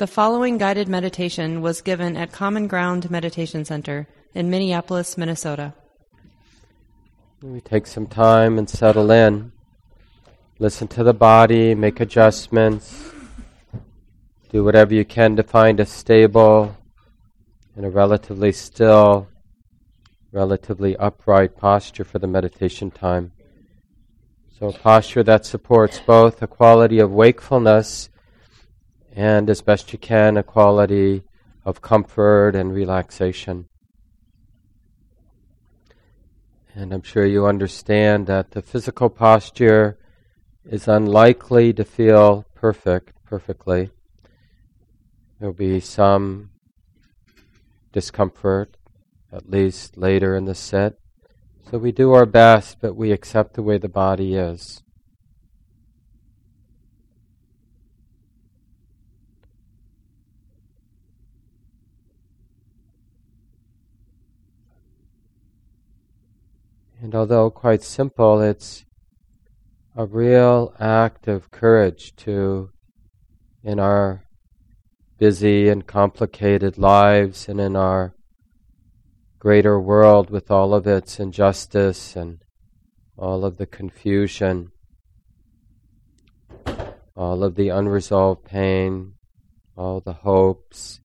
The following guided meditation was given at Common Ground Meditation Center in Minneapolis, Minnesota. We take some time and settle in. Listen to the body, make adjustments. Do whatever you can to find a stable and a relatively still, relatively upright posture for the meditation time. So, a posture that supports both a quality of wakefulness and as best you can, a quality of comfort and relaxation. And I'm sure you understand that the physical posture is unlikely to feel perfect, perfectly. There'll be some discomfort, at least later in the sit. So we do our best, but we accept the way the body is. And although quite simple, it's a real act of courage to, in our busy and complicated lives and in our greater world with all of its injustice and all of the confusion, all of the unresolved pain, all the hopes.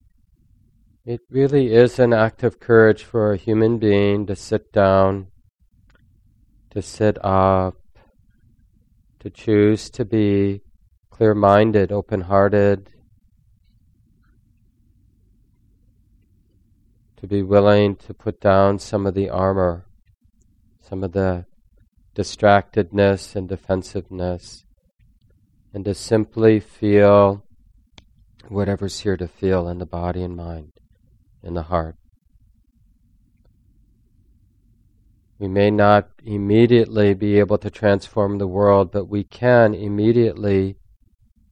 It really is an act of courage for a human being to sit down to sit up, to choose to be clear minded, open hearted, to be willing to put down some of the armor, some of the distractedness and defensiveness, and to simply feel whatever's here to feel in the body and mind, in the heart. We may not immediately be able to transform the world, but we can immediately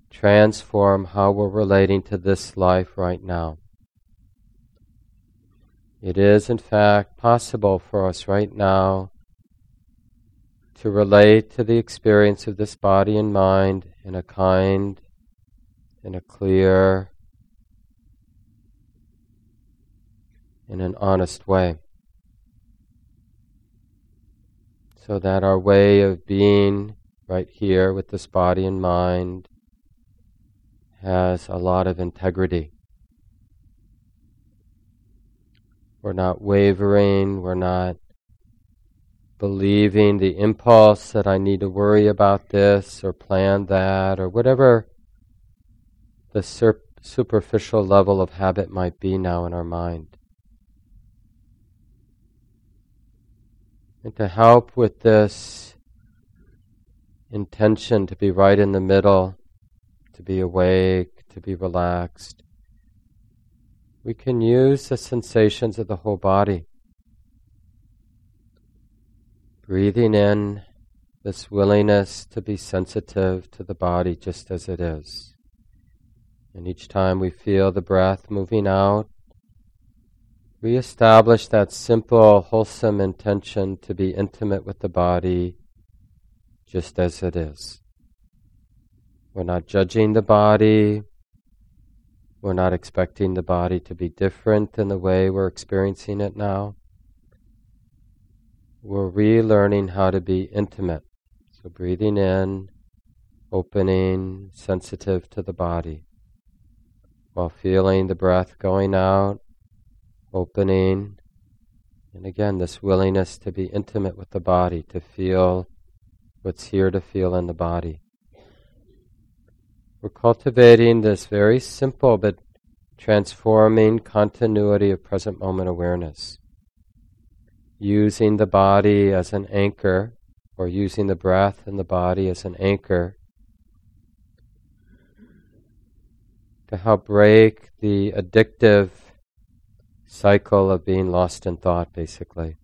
transform how we're relating to this life right now. It is, in fact, possible for us right now to relate to the experience of this body and mind in a kind, in a clear, in an honest way. So that our way of being right here with this body and mind has a lot of integrity. We're not wavering, we're not believing the impulse that I need to worry about this or plan that or whatever the sur- superficial level of habit might be now in our mind. And to help with this intention to be right in the middle, to be awake, to be relaxed, we can use the sensations of the whole body. Breathing in this willingness to be sensitive to the body just as it is. And each time we feel the breath moving out, Reestablish that simple, wholesome intention to be intimate with the body just as it is. We're not judging the body. We're not expecting the body to be different than the way we're experiencing it now. We're relearning how to be intimate. So breathing in, opening, sensitive to the body, while feeling the breath going out opening. And again, this willingness to be intimate with the body, to feel what's here to feel in the body. We're cultivating this very simple but transforming continuity of present moment awareness. Using the body as an anchor, or using the breath and the body as an anchor to help break the addictive cycle of being lost in thought, basically.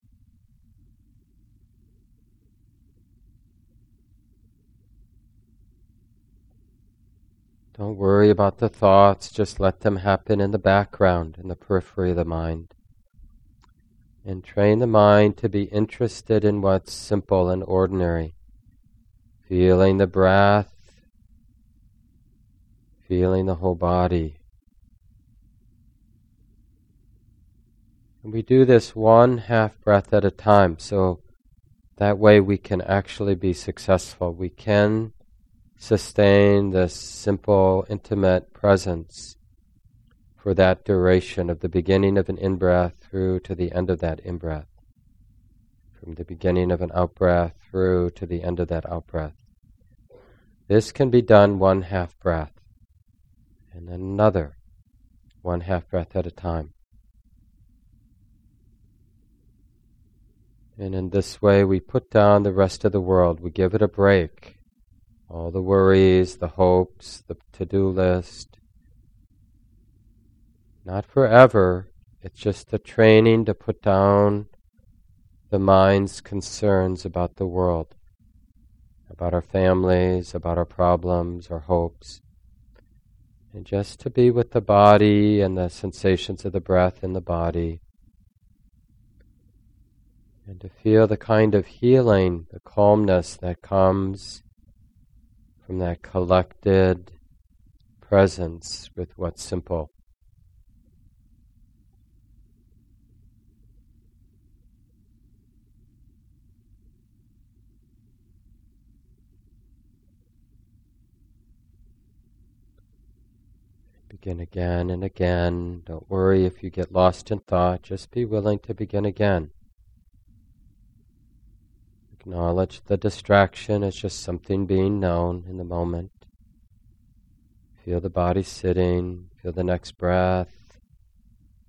Don't worry about the thoughts, just let them happen in the background, in the periphery of the mind. And train the mind to be interested in what's simple and ordinary. Feeling the breath, feeling the whole body, We do this one half breath at a time, so that way we can actually be successful. We can sustain this simple, intimate presence for that duration of the beginning of an in breath through to the end of that in breath. From the beginning of an out breath through to the end of that out breath. This can be done one half breath and another one half breath at a time. And in this way, we put down the rest of the world. We give it a break. All the worries, the hopes, the to do list. Not forever. It's just a training to put down the mind's concerns about the world, about our families, about our problems, our hopes. And just to be with the body and the sensations of the breath in the body and to feel the kind of healing, the calmness that comes from that collected presence with what's simple. Begin again and again. Don't worry if you get lost in thought. Just be willing to begin again. Acknowledge the distraction as just something being known in the moment. Feel the body sitting, feel the next breath,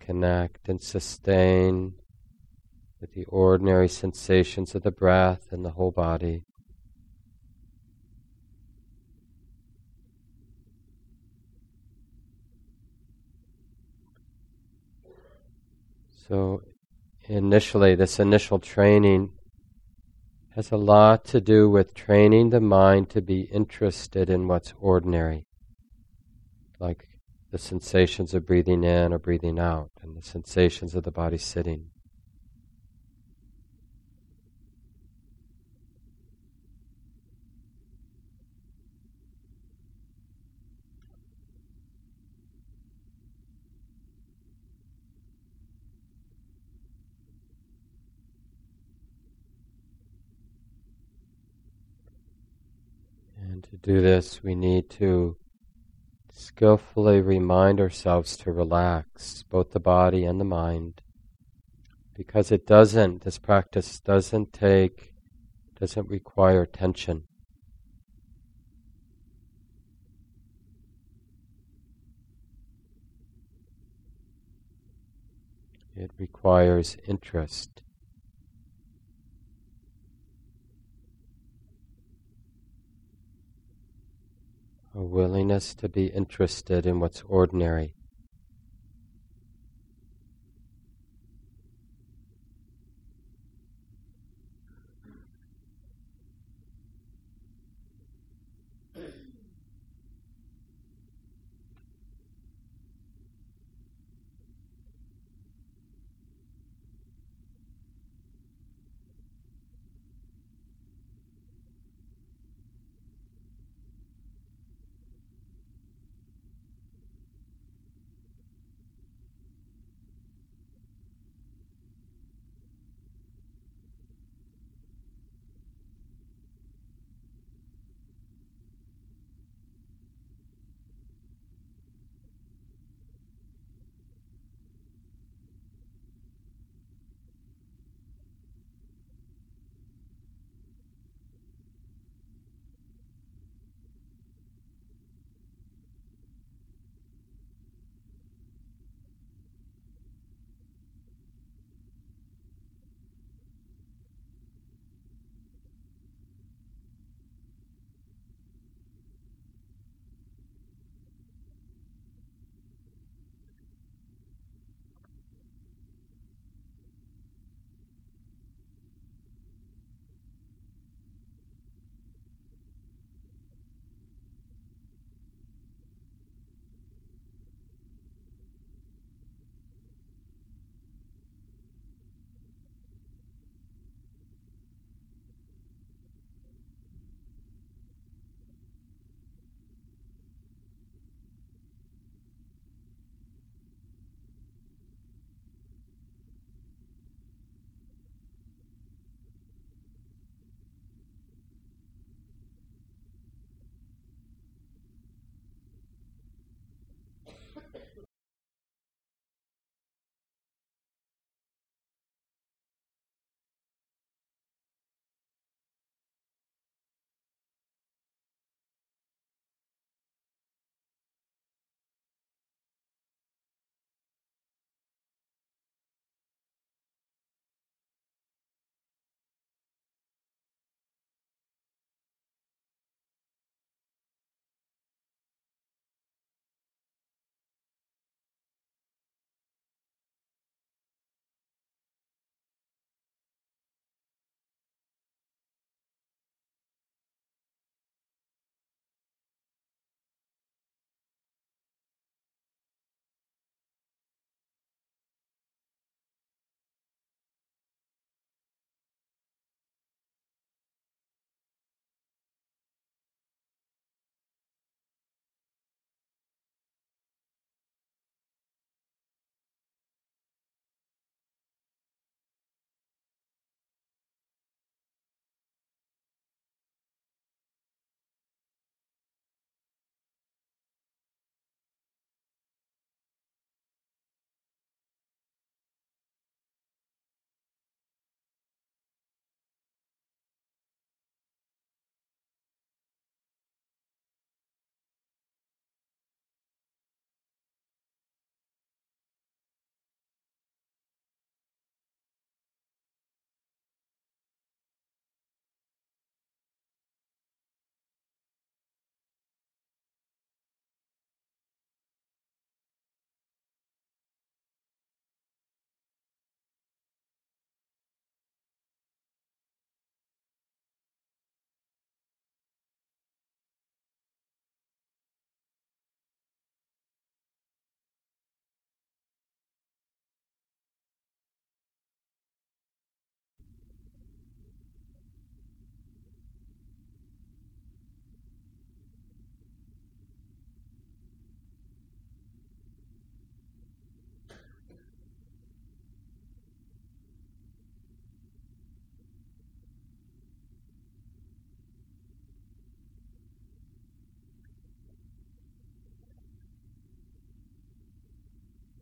connect and sustain with the ordinary sensations of the breath and the whole body. So, initially, this initial training has a lot to do with training the mind to be interested in what's ordinary, like the sensations of breathing in or breathing out, and the sensations of the body sitting. To do this, we need to skillfully remind ourselves to relax both the body and the mind. Because it doesn't, this practice doesn't take, doesn't require tension. It requires interest. A willingness to be interested in what's ordinary.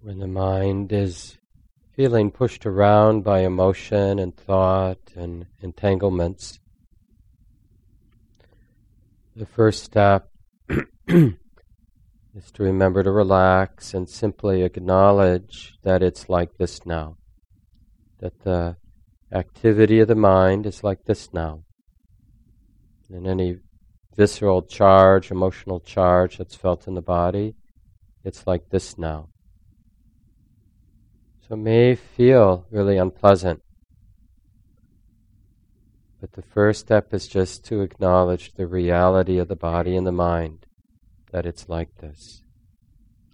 When the mind is feeling pushed around by emotion and thought and entanglements, the first step is to remember to relax and simply acknowledge that it's like this now. That the activity of the mind is like this now. And any visceral charge, emotional charge that's felt in the body, it's like this now. So it may feel really unpleasant. But the first step is just to acknowledge the reality of the body and the mind, that it's like this.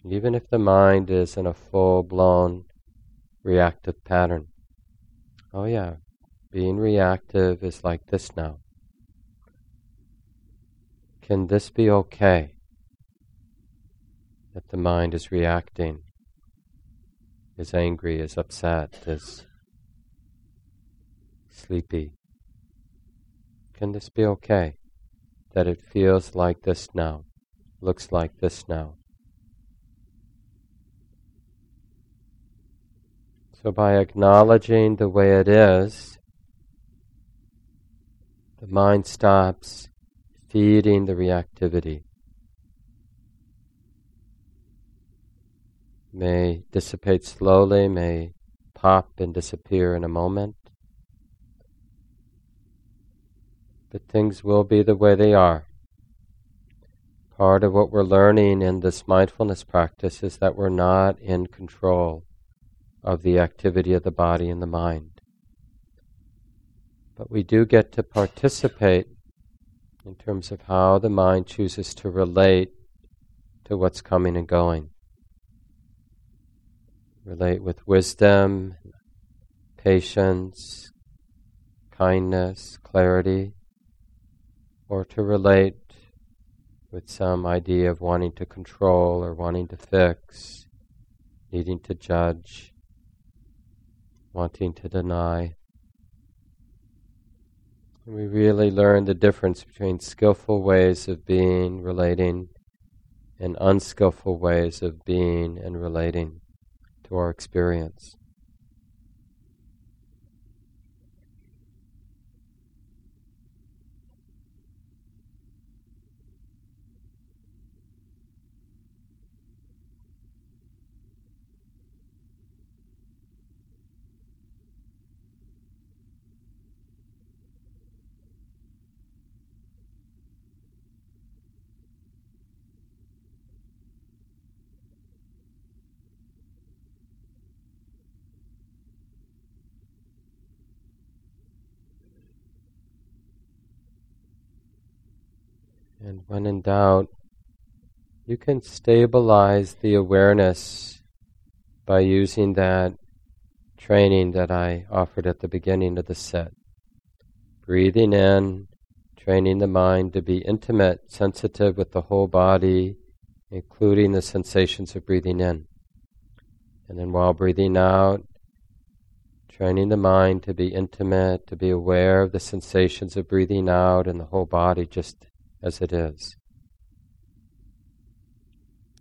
Even if the mind is in a full blown reactive pattern. Oh, yeah, being reactive is like this now. Can this be okay? That the mind is reacting, is angry, is upset, is sleepy. Can this be okay? That it feels like this now, looks like this now. So, by acknowledging the way it is, the mind stops feeding the reactivity. May dissipate slowly, may pop and disappear in a moment. But things will be the way they are. Part of what we're learning in this mindfulness practice is that we're not in control of the activity of the body and the mind. But we do get to participate in terms of how the mind chooses to relate to what's coming and going. Relate with wisdom, patience, kindness, clarity, or to relate with some idea of wanting to control or wanting to fix, needing to judge, wanting to deny. We really learn the difference between skillful ways of being, relating, and unskillful ways of being and relating our experience. And when in doubt, you can stabilize the awareness by using that training that I offered at the beginning of the set. Breathing in, training the mind to be intimate, sensitive with the whole body, including the sensations of breathing in. And then while breathing out, training the mind to be intimate, to be aware of the sensations of breathing out and the whole body just as it is.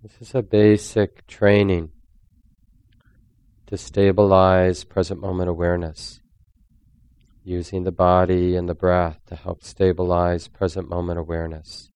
This is a basic training to stabilize present moment awareness, using the body and the breath to help stabilize present moment awareness.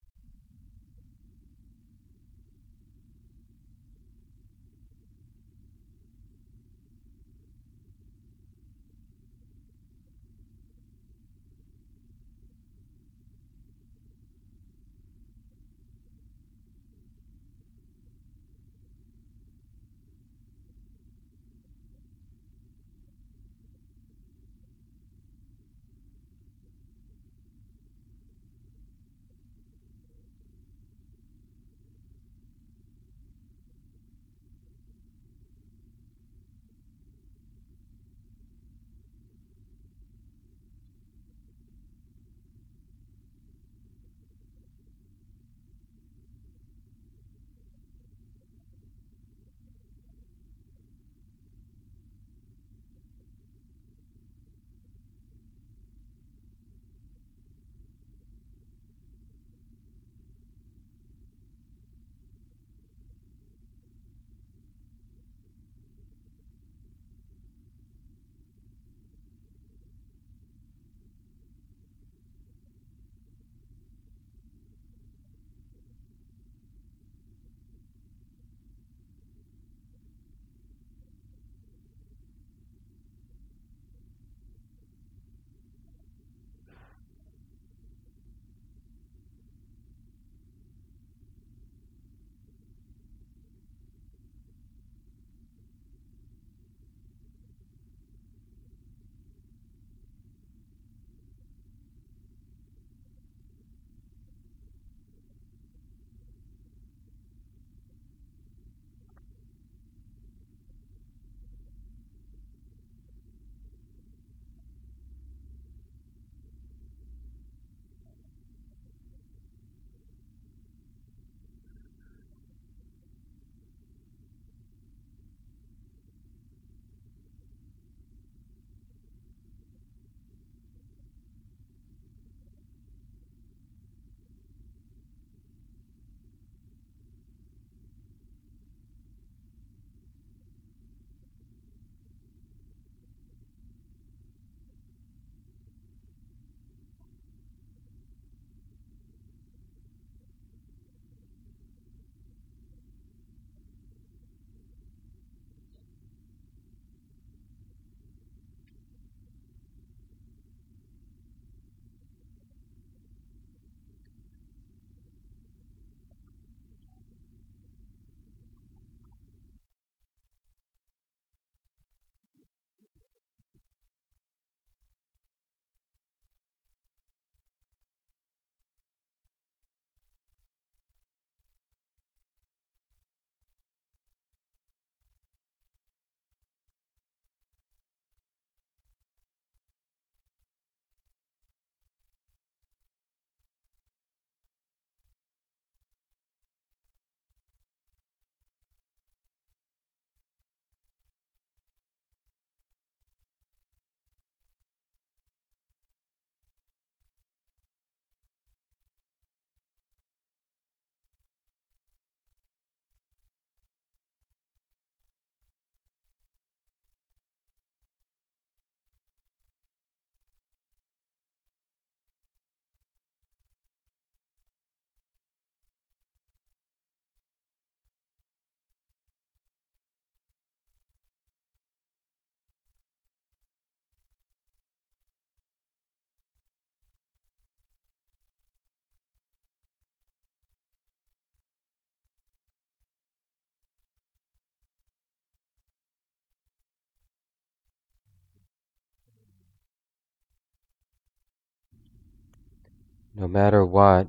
No matter what,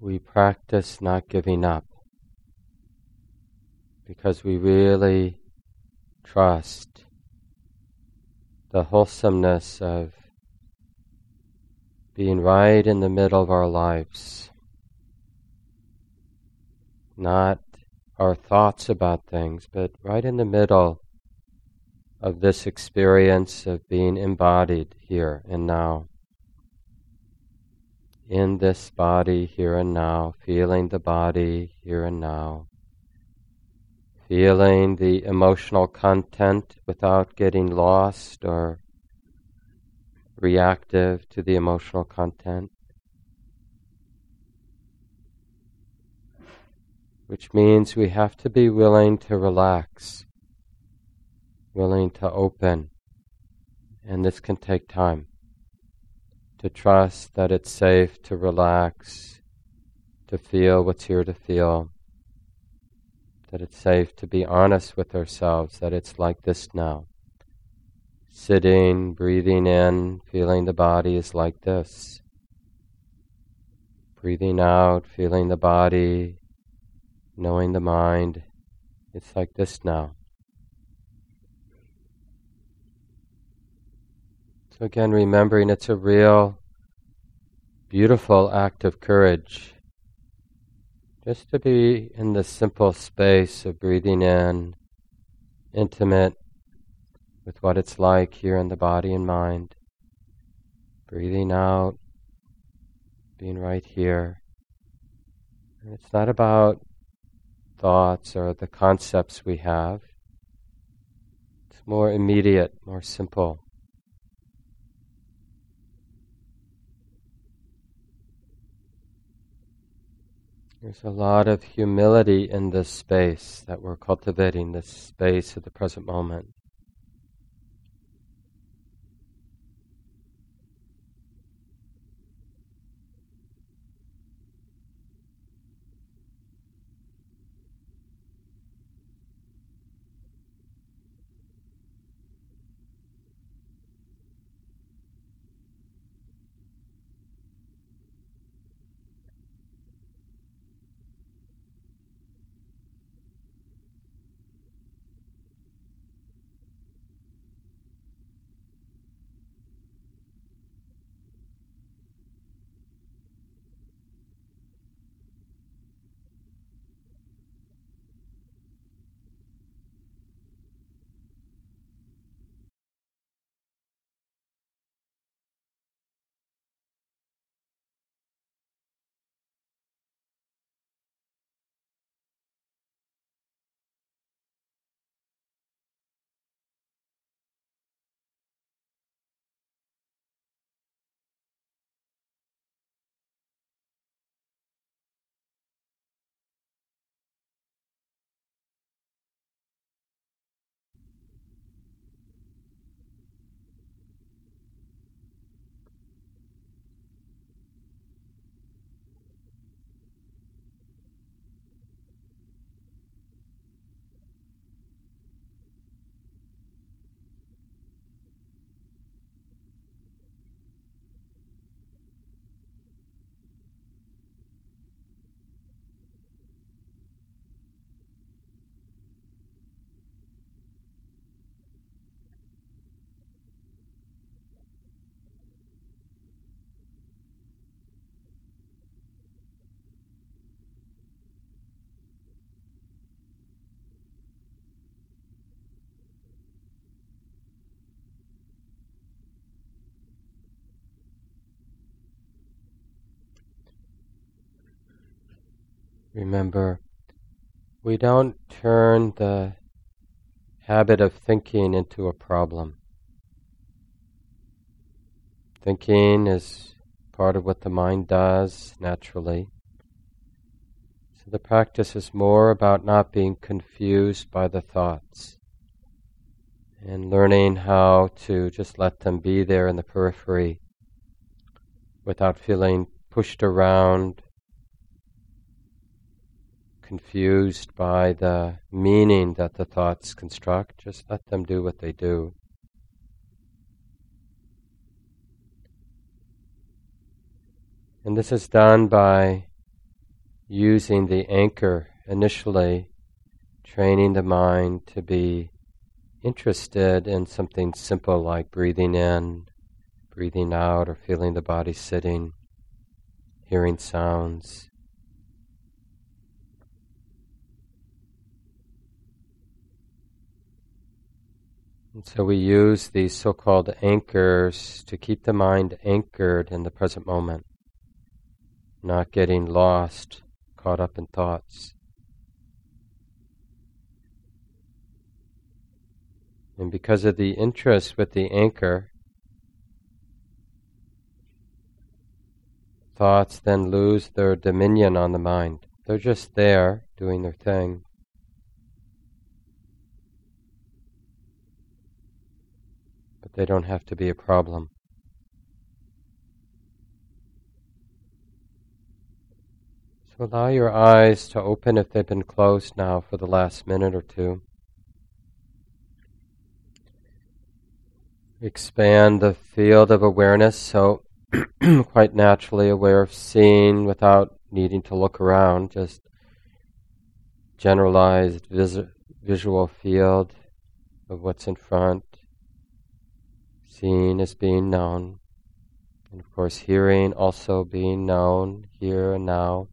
we practice not giving up because we really trust the wholesomeness of being right in the middle of our lives, not our thoughts about things, but right in the middle of this experience of being embodied here and now. In this body here and now, feeling the body here and now, feeling the emotional content without getting lost or reactive to the emotional content. Which means we have to be willing to relax, willing to open, and this can take time. To trust that it's safe to relax, to feel what's here to feel, that it's safe to be honest with ourselves, that it's like this now sitting, breathing in, feeling the body is like this. Breathing out, feeling the body, knowing the mind, it's like this now. So again, remembering it's a real, beautiful act of courage. Just to be in the simple space of breathing in, intimate with what it's like here in the body and mind. Breathing out, being right here. And it's not about thoughts or the concepts we have. It's more immediate, more simple. There's a lot of humility in this space that we're cultivating, this space of the present moment. Remember, we don't turn the habit of thinking into a problem. Thinking is part of what the mind does naturally. So the practice is more about not being confused by the thoughts and learning how to just let them be there in the periphery without feeling pushed around confused by the meaning that the thoughts construct, just let them do what they do. And this is done by using the anchor initially, training the mind to be interested in something simple like breathing in, breathing out, or feeling the body sitting, hearing sounds. And so we use these so called anchors to keep the mind anchored in the present moment, not getting lost, caught up in thoughts. And because of the interest with the anchor, thoughts then lose their dominion on the mind. They're just there doing their thing. They don't have to be a problem. So allow your eyes to open if they've been closed now for the last minute or two. Expand the field of awareness so quite naturally aware of seeing without needing to look around, just generalized vis- visual field of what's in front. Seeing is being known. And of course, hearing also being known here and now.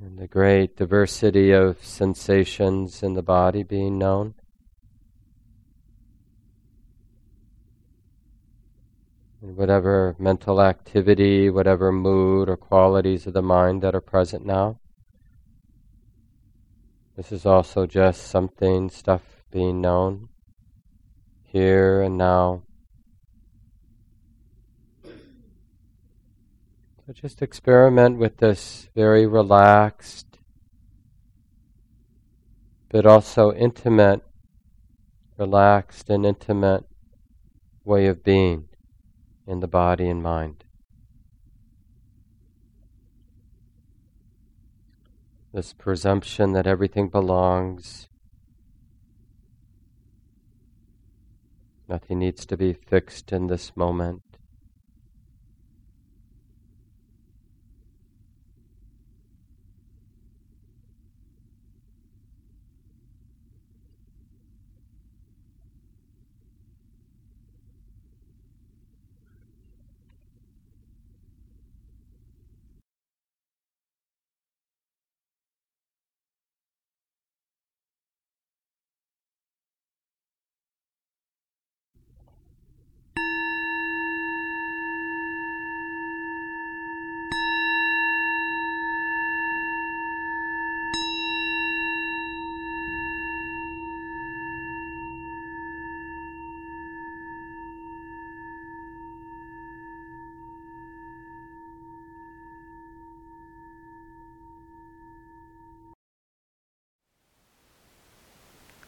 And the great diversity of sensations in the body being known. And whatever mental activity, whatever mood or qualities of the mind that are present now. This is also just something, stuff being known here and now. So just experiment with this very relaxed, but also intimate, relaxed and intimate way of being in the body and mind. This presumption that everything belongs Nothing needs to be fixed in this moment.